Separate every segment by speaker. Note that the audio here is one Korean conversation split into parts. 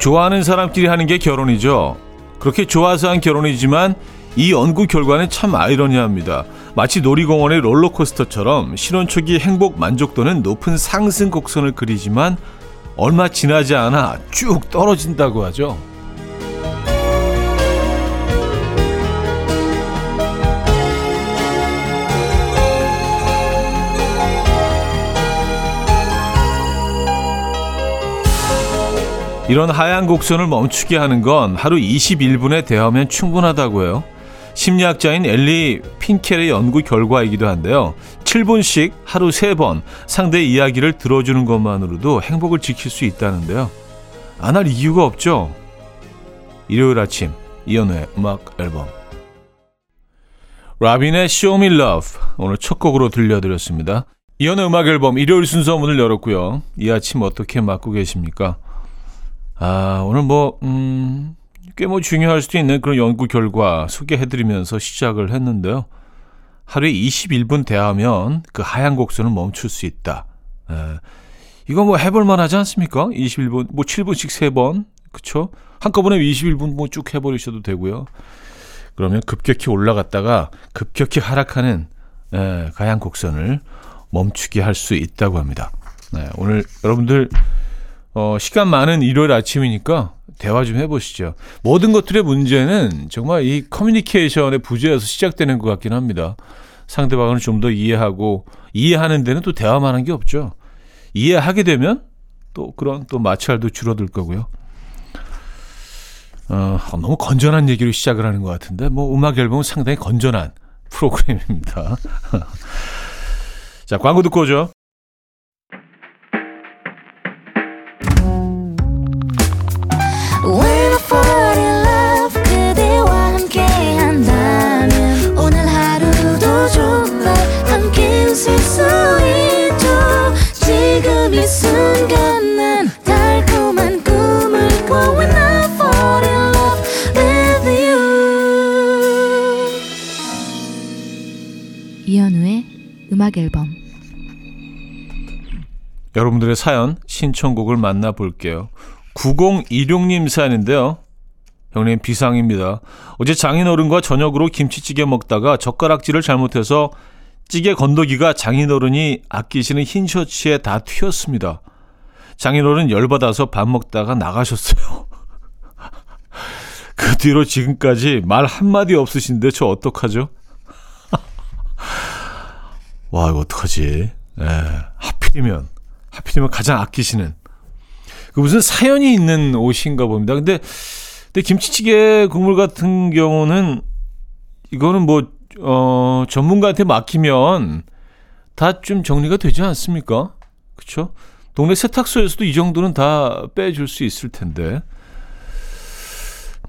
Speaker 1: 좋아하는 사람끼리 하는 게 결혼이죠. 그렇게 좋아서 한 결혼이지만 이 연구 결과는 참 아이러니합니다. 마치 놀이공원의 롤러코스터처럼 신혼 초기 행복 만족도는 높은 상승 곡선을 그리지만 얼마 지나지 않아 쭉 떨어진다고 하죠. 이런 하얀 곡선을 멈추게 하는 건 하루 21분에 대하면 충분하다고 해요. 심리학자인 엘리 핀켈의 연구 결과이기도 한데요. 7분씩 하루 3번 상대의 이야기를 들어주는 것만으로도 행복을 지킬 수 있다는데요. 안 할 이유가 없죠. 일요일 아침 이연우의 음악 앨범 라빈의 Show Me Love 오늘 첫 곡으로 들려드렸습니다. 이연우의 음악 앨범 일요일 순서 문을 열었고요. 이 아침 어떻게 맞고 계십니까? 아, 오늘 뭐, 음, 꽤 뭐 중요할 수도 있는 그런 연구 결과 소개해드리면서 시작을 했는데요. 하루에 21분 대하면 그 하얀 곡선을 멈출 수 있다. 에, 이거 뭐 해볼만 하지 않습니까? 21분, 뭐 7분씩 3번, 그쵸? 한꺼번에 21분 뭐 쭉 해버리셔도 되고요. 그러면 급격히 올라갔다가 급격히 하락하는 에, 하얀 곡선을 멈추게 할 수 있다고 합니다. 네, 오늘 여러분들 어, 시간 많은 일요일 아침이니까 대화 좀 해보시죠. 모든 것들의 문제는 정말 이 커뮤니케이션의 부재에서 시작되는 것 같긴 합니다. 상대방을 좀 더 이해하고 이해하는 데는 또 대화만 한 게 없죠. 이해하게 되면 또 그런 또 마찰도 줄어들 거고요. 어, 너무 건전한 얘기로 시작을 하는 것 같은데 뭐 음악 앨범은 상당히 건전한 프로그램입니다. 자 광고 듣고 오죠.
Speaker 2: 음악 앨범
Speaker 1: 여러분들의 사연 신청곡을 만나볼게요. 9016님 사연인데요. 형님 비상입니다. 어제 장인어른과 저녁으로 김치찌개 먹다가 젓가락질을 잘못해서 찌개 건더기가 장인어른이 아끼시는 흰 셔츠에 다 튀었습니다. 장인어른 열받아서 밥 먹다가 나가셨어요. 그 뒤로 지금까지 말 한마디 없으신데 저 어떡하죠? 와, 이거 어떡하지? 예, 하필이면, 하필이면 가장 아끼시는. 그 무슨 사연이 있는 옷인가 봅니다. 근데, 근데 김치찌개 국물 같은 경우는, 이거는 뭐, 어, 전문가한테 맡기면 다 좀 정리가 되지 않습니까? 그쵸? 동네 세탁소에서도 이 정도는 다 빼줄 수 있을 텐데.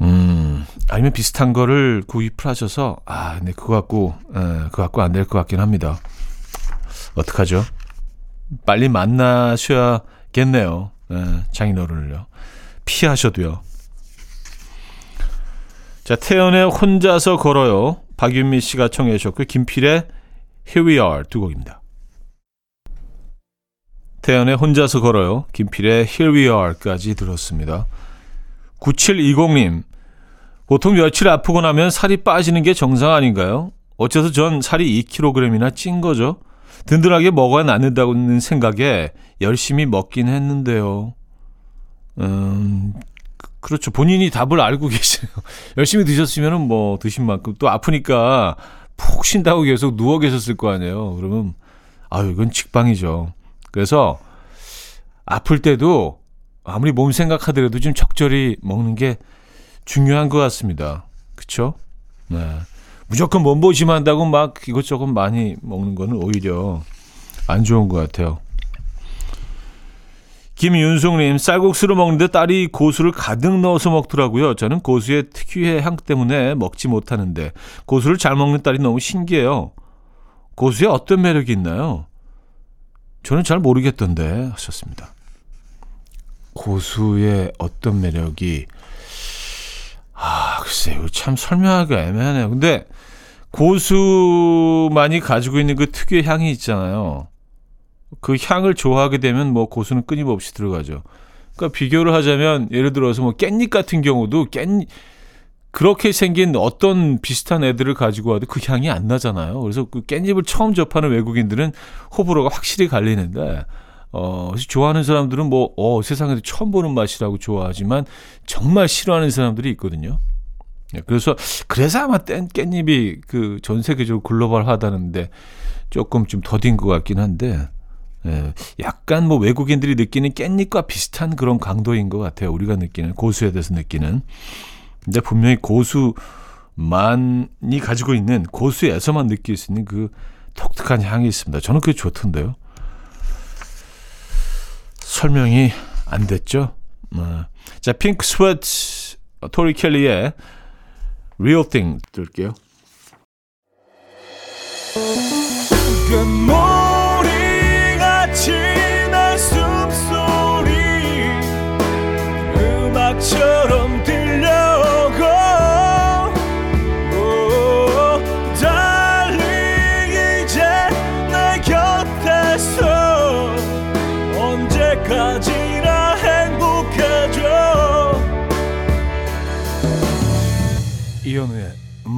Speaker 1: 음, 아니면 비슷한 거를 구입을 하셔서, 아, 네, 그거 갖고, 에, 그거 갖고 안 될 것 같긴 합니다. 어떡하죠? 빨리 만나셔야겠네요. 네, 장인어른을요. 피하셔도요. 자, 태연의 혼자서 걸어요. 박윤미 씨가 청해 주셨고 김필의 Here We Are 두 곡입니다. 태연의 혼자서 걸어요. 김필의 Here We Are까지 들었습니다. 9720님, 보통 며칠 아프고 나면 살이 빠지는 게 정상 아닌가요? 어째서 전 살이 2kg이나 찐 거죠? 든든하게 먹어야 낫는다는 생각에 열심히 먹긴 했는데요. 음, 그렇죠. 본인이 답을 알고 계시네요. 열심히 드셨으면 뭐 드신 만큼 또 아프니까 푹 쉰다고 계속 누워 계셨을 거 아니에요. 그러면 아유 이건 직방이죠. 그래서 아플 때도 아무리 몸 생각하더라도 좀 적절히 먹는 게 중요한 것 같습니다. 그렇죠? 네. 무조건 몸보심한다고 막 이것저것 많이 먹는 거는 오히려 안 좋은 것 같아요. 김윤송님, 쌀국수를 먹는데 딸이 고수를 가득 넣어서 먹더라고요. 저는 고수의 특유의 향 때문에 먹지 못하는데 고수를 잘 먹는 딸이 너무 신기해요. 고수에 어떤 매력이 있나요? 저는 잘 모르겠던데 하셨습니다. 고수의 어떤 매력이 아 글쎄요 참 설명하기가 애매하네요. 근데 고수만이 가지고 있는 그 특유의 향이 있잖아요. 그 향을 좋아하게 되면 뭐 고수는 끊임없이 들어가죠. 그러니까 비교를 하자면 예를 들어서 뭐 깻잎 같은 경우도 깻잎 그렇게 생긴 어떤 비슷한 애들을 가지고 와도 그 향이 안 나잖아요. 그래서 그 깻잎을 처음 접하는 외국인들은 호불호가 확실히 갈리는데 어, 좋아하는 사람들은 뭐, 어, 세상에서 처음 보는 맛이라고 좋아하지만 정말 싫어하는 사람들이 있거든요. 예, 그래서, 그래서 아마 땐 깻잎이 그 전 세계적으로 글로벌 하다는데 조금 좀 더딘 것 같긴 한데, 예, 약간 뭐 외국인들이 느끼는 깻잎과 비슷한 그런 강도인 것 같아요. 우리가 느끼는, 고수에 대해서 느끼는. 근데 분명히 고수만이 가지고 있는 고수에서만 느낄 수 있는 그 독특한 향이 있습니다. 저는 그게 좋던데요. 설명이 안 됐죠. 어. 자, 핑크 스웨트 토리 켈리의 Real Thing 들을게요.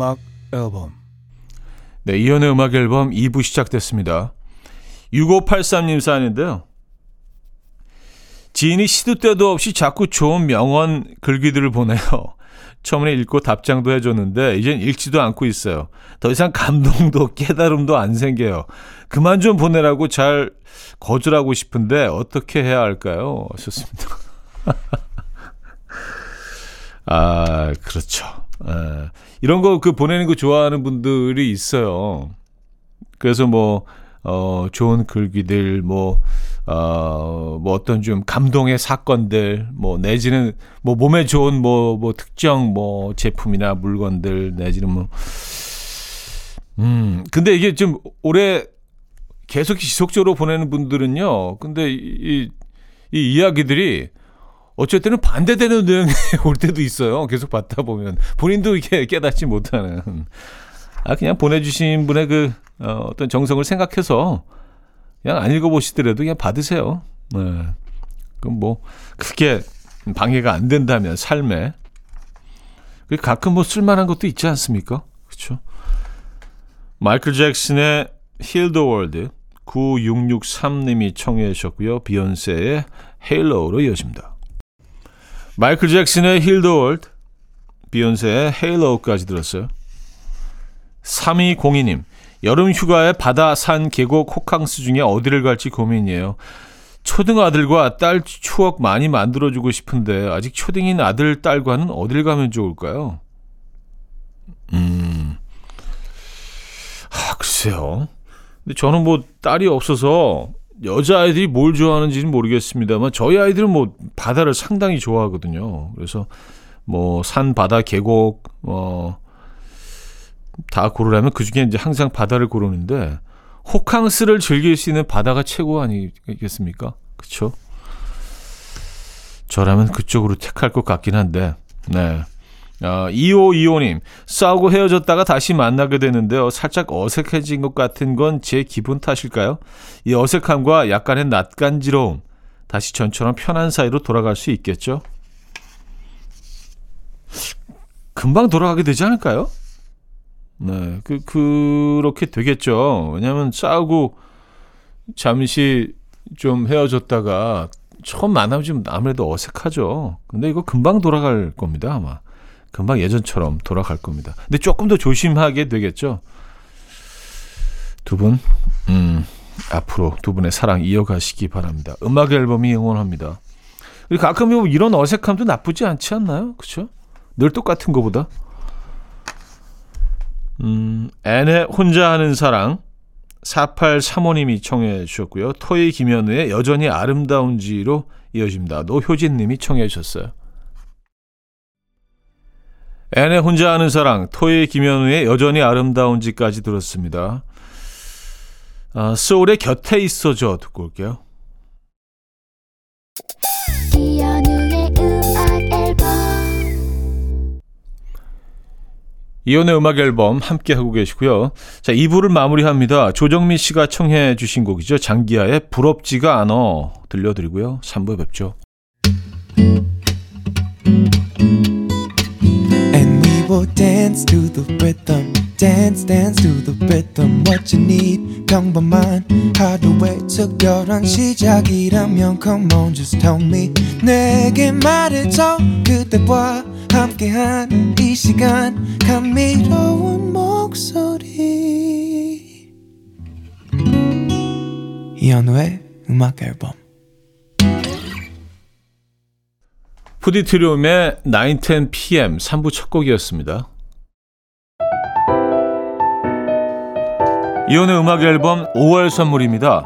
Speaker 1: 음악 앨범. 네, 이현우의 음악 앨범 2부 시작됐습니다. 6583님 사연인데요. 지인이 시도 때도 없이 자꾸 좋은 명언 글귀들을 보내요. 처음에 읽고 답장도 해줬는데 이젠 읽지도 않고 있어요. 더 이상 감동도 깨달음도 안 생겨요. 그만 좀 보내라고 잘 거절하고 싶은데 어떻게 해야 할까요? 좋습니다. 아, 그렇죠. 예. 이런 거 그 보내는 거 좋아하는 분들이 있어요. 그래서 뭐, 어, 좋은 글귀들, 뭐, 어, 뭐 어떤 좀 감동의 사건들, 뭐 내지는 뭐 몸에 좋은 뭐, 뭐 특정 뭐 제품이나 물건들 내지는 뭐, 음, 근데 이게 좀 오래 계속 지속적으로 보내는 분들은요, 근데 이, 이 이야기들이 때는 반대되는 내용이 올 때도 있어요. 계속 받다 보면 본인도 이게 깨닫지 못하는. 아 그냥 보내주신 분의 그 어, 어떤 정성을 생각해서 그냥 안 읽어보시더라도 그냥 받으세요. 네. 그럼 뭐 그렇게 방해가 안 된다면 삶에 가끔 뭐 쓸만한 것도 있지 않습니까? 그렇죠? 마이클 잭슨의 Heal the World 9663님이 청해 주셨고요. 비욘세의 Halo로 이어집니다. 마이클 잭슨의 Heal the World, 비욘세의 Halo까지 들었어요. 3202님, 여름 휴가에 바다, 산, 계곡, 호캉스 중에 어디를 갈지 고민이에요. 초등 아들과 딸 추억 많이 만들어주고 싶은데 아직 초딩인 아들, 딸과는 어딜 가면 좋을까요? 음, 아, 글쎄요. 근데 저는 뭐 딸이 없어서 여자 아이들이 뭘 좋아하는지는 모르겠습니다만 저희 아이들은 뭐 바다를 상당히 좋아하거든요. 그래서 뭐 산, 바다, 계곡 어, 다 고르라면 그 중에 이제 항상 바다를 고르는데 호캉스를 즐길 수 있는 바다가 최고 아니겠습니까? 그렇죠? 저라면 그쪽으로 택할 것 같긴 한데. 네. 어, 2525님, 싸우고 헤어졌다가 다시 만나게 되는데요. 살짝 어색해진 것 같은 건 제 기분 탓일까요? 이 어색함과 약간의 낯간지러움, 다시 전처럼 편한 사이로 돌아갈 수 있겠죠? 금방 돌아가게 되지 않을까요? 네, 그, 그렇게 되겠죠. 왜냐면 싸우고 잠시 좀 헤어졌다가 처음 만나면 좀 아무래도 어색하죠. 근데 이거 금방 돌아갈 겁니다, 아마. 금방 예전처럼 돌아갈 겁니다. 근데 조금 더 조심하게 되겠죠. 두 분, 음, 앞으로 두 분의 사랑 이어가시기 바랍니다. 음악 앨범이 응원합니다. 가끔 뭐 이런 어색함도 나쁘지 않지 않나요? 그렇죠? 늘 똑같은 것보다. 음, 앤의 혼자 하는 사랑 4835님이 청해 주셨고요. 토이 김현우의 여전히 아름다운지로 이어집니다. 노효진님이 청해 주셨어요. 앤의 혼자 하는 사랑, 토이 김현우의 여전히 아름다운지까지 들었습니다. 아, 소울의 곁에 있어줘 듣고 올게요. 이연의 음악 앨범 함께 하고 계시고요. 자, 2부를 마무리합니다. 조정민 씨가 청해 주신 곡이죠. 장기하의 부럽지가 않어 들려드리고요. 3부에 뵙죠.
Speaker 2: People dance to the rhythm dance dance to the rhythm what you need 평범한 하루의 특별한 시작이라면 come on just tell me 내게 말해줘 그대와 함께한 이 시간 감미로운 목소리 이현우의 음악 앨범
Speaker 1: 푸디트리움의 910pm 3부 첫 곡이었습니다. 이혼의 음악 앨범 5월 선물입니다.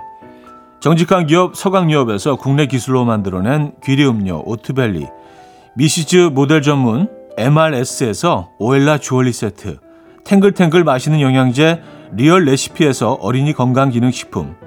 Speaker 1: 정직한 기업 서강유업에서 국내 기술로 만들어낸 귀리 음료 오트벨리 미시즈 모델 전문 MRS에서 오엘라 주얼리 세트 탱글탱글 마시는 영양제 리얼 레시피에서 어린이 건강기능식품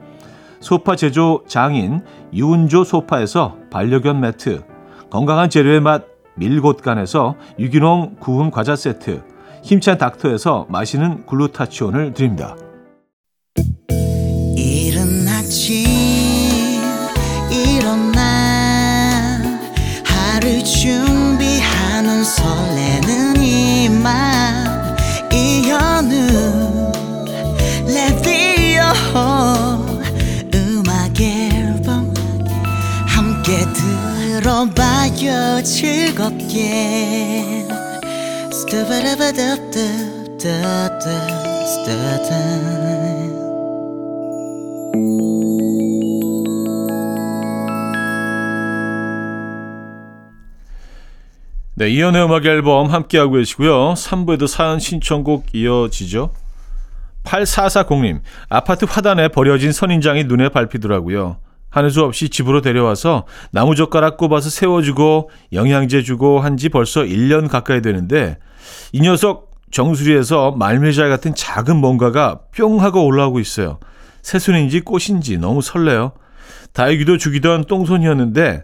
Speaker 1: 소파 제조 장인 유운조 소파에서 반려견 매트, 건강한 재료의 맛 밀곳간에서 유기농 구운 과자 세트, 힘찬 닥터에서 마시는 글루타치온을 드립니다.
Speaker 3: 이른 아침 일어나 하루 준비하는 설레는 이맘 함께 들어봐요 즐겁게
Speaker 1: 네, 이연의 음악 앨범 함께하고 계시고요. 3부에도 사연 신청곡 이어지죠. 8440님, 아파트 화단에 버려진 선인장이 눈에 밟히더라고요. 하는 수 없이 집으로 데려와서 나무젓가락 꼽아서 세워주고 영양제 주고 한 지 벌써 1년 가까이 되는데 이 녀석 정수리에서 말미잘 같은 작은 뭔가가 뿅 하고 올라오고 있어요. 새순인지 꽃인지 너무 설레요. 다육이도 죽이던 똥손이었는데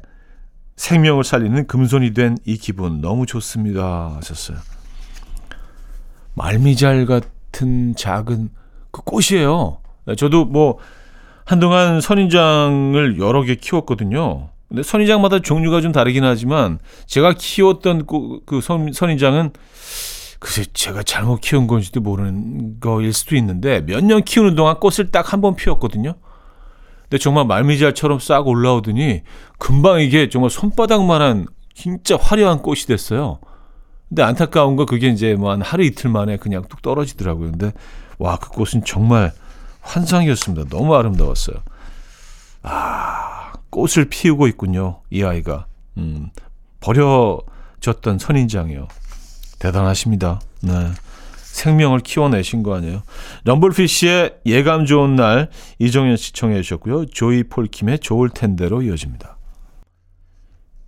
Speaker 1: 생명을 살리는 금손이 된 이 기분 너무 좋습니다. 하셨어요. 말미잘 같은 작은 그 꽃이에요. 저도 뭐 한동안 선인장을 여러 개 키웠거든요. 근데 선인장마다 종류가 좀 다르긴 하지만 제가 키웠던 그 선, 선인장은 글쎄 제가 잘못 키운 건지도 모르는 거일 수도 있는데 몇 년 키우는 동안 꽃을 딱 한 번 피웠거든요. 근데 정말 말미잘처럼 싹 올라오더니 금방 이게 정말 손바닥만한 진짜 화려한 꽃이 됐어요. 근데 안타까운 거 그게 이제 뭐 한 하루 이틀 만에 그냥 뚝 떨어지더라고요. 근데 와 그 꽃은 정말 환상이었습니다. 너무 아름다웠어요. 아, 꽃을 피우고 있군요. 이 아이가. 음, 버려졌던 선인장이요. 대단하십니다. 네. 생명을 키워내신 거 아니에요. 럼블피쉬의 예감 좋은 날 이정현 씨 청해 주셨고요. 조이 폴킴의 좋을 텐데로 이어집니다.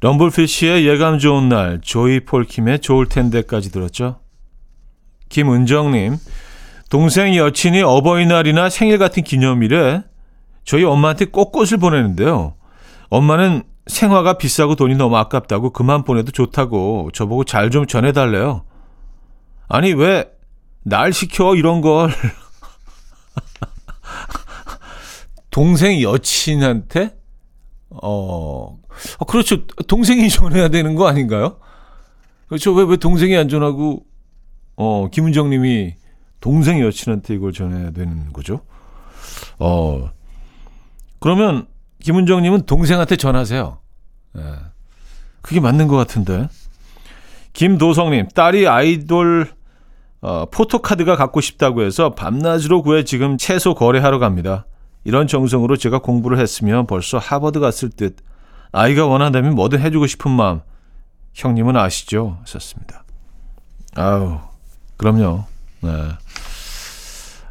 Speaker 1: 럼블피쉬의 예감 좋은 날, 조이 폴킴의 좋을 텐데까지 들었죠. 김은정님, 동생 여친이 어버이날이나 생일 같은 기념일에 저희 엄마한테 꽃꽃을 보내는데요. 엄마는 생화가 비싸고 돈이 너무 아깝다고 그만 보내도 좋다고 저보고 잘 좀 전해달래요. 아니 왜 날 시켜 이런 걸 동생 여친한테 어, 어 그렇죠 동생이 전해야 되는 거 아닌가요? 그렇죠 왜 왜 동생이 안 전하고 어 김은정 님이 동생 여친한테 이걸 전해야 되는 거죠. 어, 그러면 김은정 님은 동생한테 전하세요. 예. 그게 맞는 것 같은데. 김도성 님, 딸이 아이돌 어, 포토카드가 갖고 싶다고 해서 밤낮으로 구해 지금 채소 거래하러 갑니다. 이런 정성으로 제가 공부를 했으면 벌써 하버드 갔을 듯. 아이가 원한다면 뭐든 해주고 싶은 마음. 형님은 아시죠? 썼습니다. 아우, 그럼요. 네.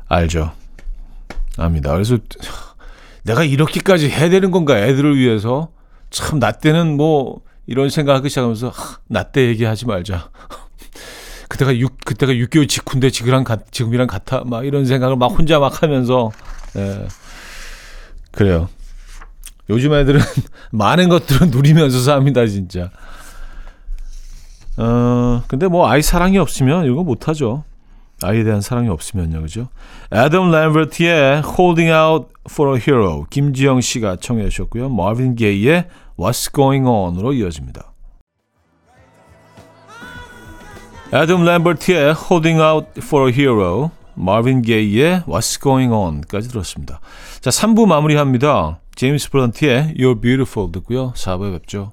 Speaker 1: 알죠. 압니다. 그래서 내가 이렇게까지 해야 되는 건가, 애들을 위해서? 참, 나 때는 뭐, 이런 생각하기 시작하면서, 나 때 얘기하지 말자. 그때가 6, 그때가 6개월 직후인데 지금이랑, 같, 지금이랑 같아. 막 이런 생각을 막 혼자 막 하면서, 예. 그래요. 요즘 애들은 많은 것들을 누리면서 삽니다, 진짜. 어, 근데 뭐 아이 사랑이 없으면 이거 못 하죠. 아이에 대한 사랑이 없으면요, 그죠? 애덤 램버트의 Holding Out for a Hero, 김지영 씨가 청해 주셨고요. 마빈 게이의 What's Going On으로 이어집니다. 애덤 램버트의 Holding Out for a Hero, 마빈 게이의 What's Going On까지 들었습니다. 자, 3부 마무리합니다. 제임스 브런트의 You're Beautiful 듣고요. 4부에 뵙죠.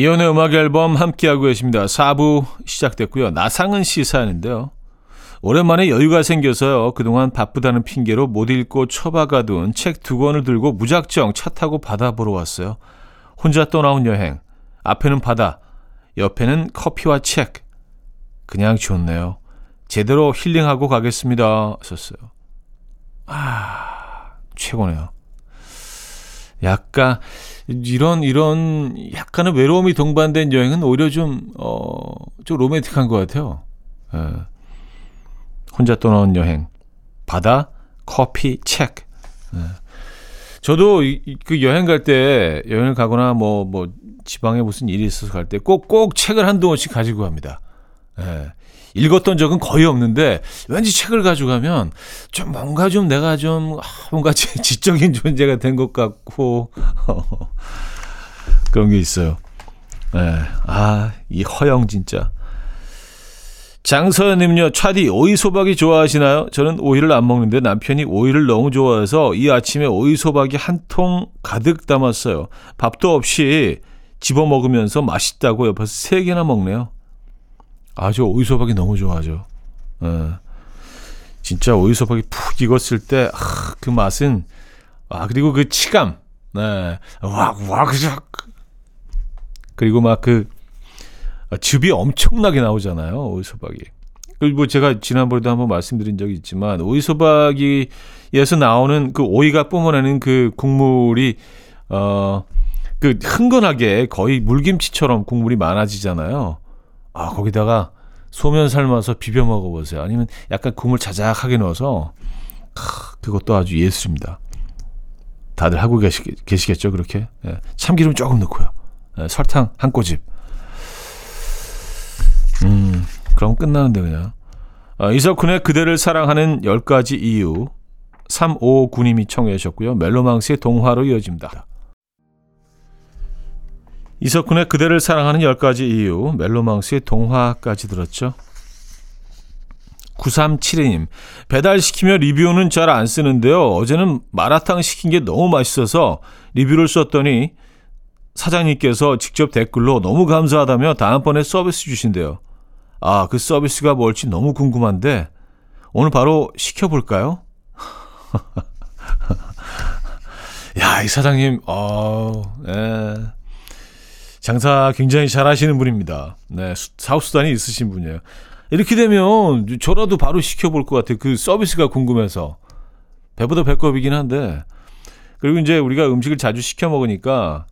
Speaker 1: 이연의 음악 앨범 함께하고 계십니다. 4부 시작됐고요. 나상은 씨 사연인데요. 오랜만에 여유가 생겨서요. 그동안 바쁘다는 핑계로 못 읽고 처박아둔 책 두 권을 들고 무작정 차 타고 바다 보러 왔어요. 혼자 떠나온 여행. 앞에는 바다, 옆에는 커피와 책. 그냥 좋네요. 제대로 힐링하고 가겠습니다. 썼어요. 아, 최고네요. 약간 이런 이런 약간의 외로움이 동반된 여행은 오히려 좀 어, 좀 로맨틱한 것 같아요. 예. 혼자 떠나온 여행, 바다, 커피, 책. 예. 저도 이, 이- 그 여행 갈 때 여행을 가거나 뭐뭐 지방에 무슨 일이 있어서 갈 때 꼭 꼭 책을 한두 권씩 가지고 갑니다. 예. 읽었던 적은 거의 없는데 왠지 책을 가져가면 좀 뭔가 좀 내가 좀 아, 뭔가 지- 지적인 존재가 된 것 같고 그런 게 있어요. 예. 아, 이 허영 진짜. 장서연님요, 차디 오이 소박이 좋아하시나요? 저는 오이를 안 먹는데 남편이 오이를 너무 좋아해서 이 아침에 오이 소박이 한 통 가득 담았어요. 밥도 없이 집어 먹으면서 맛있다고 옆에서 세 개나 먹네요. 아, 저 오이 소박이 너무 좋아하죠. 예. 진짜 오이 소박이 푹 익었을 때, 아, 그 맛은, 아, 그리고 그 치감, 네. 왁, 왁, 샥. 그리고 막 그, 아, 즙이 엄청나게 나오잖아요. 오이소박이. 그리고 뭐 제가 지난번에도 한번 말씀드린 적이 있지만 오이소박이에서 나오는 그 오이가 뿜어내는 그 국물이 어 그 흥건하게 거의 물김치처럼 국물이 많아지잖아요. 아 거기다가 소면 삶아서 비벼 먹어보세요. 아니면 약간 국물 자작하게 넣어서 크, 그것도 아주 예술입니다. 다들 하고 계시, 계시겠죠 그렇게 예, 참기름 조금 넣고요. 예, 설탕 한 꼬집. 음, 그럼 끝나는데 그냥. 아, 이석훈의 그대를 사랑하는 10가지 이유 3559님이 청해 주셨고요. 멜로망스의 동화로 이어집니다. 이석훈의 그대를 사랑하는 10가지 이유 멜로망스의 동화까지 들었죠. 9372님 배달시키며 리뷰는 잘 안 쓰는데요. 어제는 마라탕 시킨 게 너무 맛있어서 리뷰를 썼더니 사장님께서 직접 댓글로 너무 감사하다며 다음번에 서비스 주신대요. 아, 그 서비스가 뭘지 너무 궁금한데 오늘 바로 시켜볼까요? 야, 이 사장님, 어, 예. 장사 굉장히 잘 하시는 분입니다. 네, 수- 사업수단이 있으신 분이에요. 이렇게 되면 저라도 바로 시켜볼 것 같아요. 그 서비스가 궁금해서. 배보다 배꼽이긴 한데. 그리고 이제 우리가 음식을 자주 시켜 먹으니까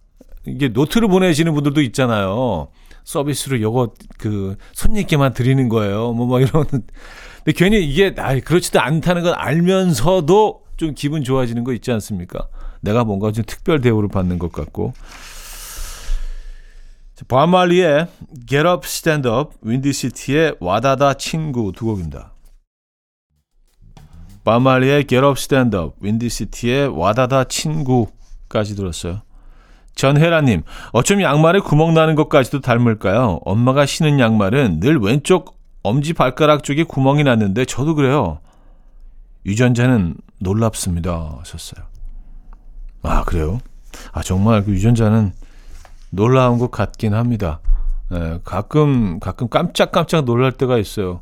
Speaker 1: 이게 노트를 보내시는 분들도 있잖아요. 서비스로 요거 그 손님께만 드리는 거예요. 뭐막 이런. 근데 괜히 이게 아 그렇지도 않다는 걸 알면서도 좀 기분 좋아지는 거 있지 않습니까? 내가 뭔가 좀 특별 대우를 받는 것 같고. 바말리의 Get Up, Stand Up, 윈디시티의 와다다 친구 두 곡입니다. 바말리의 Get Up, Stand Up, 윈디시티의 와다다 친구까지 들었어요. 전혜라님, 어쩜 양말에 구멍 나는 것까지도 닮을까요? 엄마가 신은 양말은 늘 왼쪽 엄지 발가락 쪽에 구멍이 났는데 저도 그래요. 유전자는 놀랍습니다. 하셨어요. 아, 그래요? 아, 정말 그 유전자는 놀라운 것 같긴 합니다. 예, 가끔, 가끔 깜짝깜짝 놀랄 때가 있어요.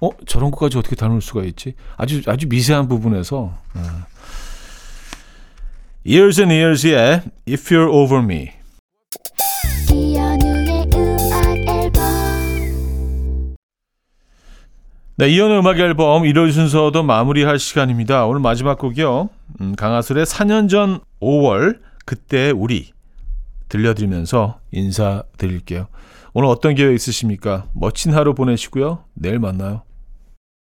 Speaker 1: 어? 저런 것까지 어떻게 닮을 수가 있지? 아주, 아주 미세한 부분에서. 예. Years and Years의 If You're Over Me. 네, 이현의 음악 앨범 일요일 순서도 마무리할 시간입니다. 오늘 마지막 곡이요. 음, 강하술의 4년 전 5월 그때 우리 들려드리면서 인사드릴게요. 오늘 어떤 계획 있으십니까? 멋진 하루 보내시고요. 내일 만나요.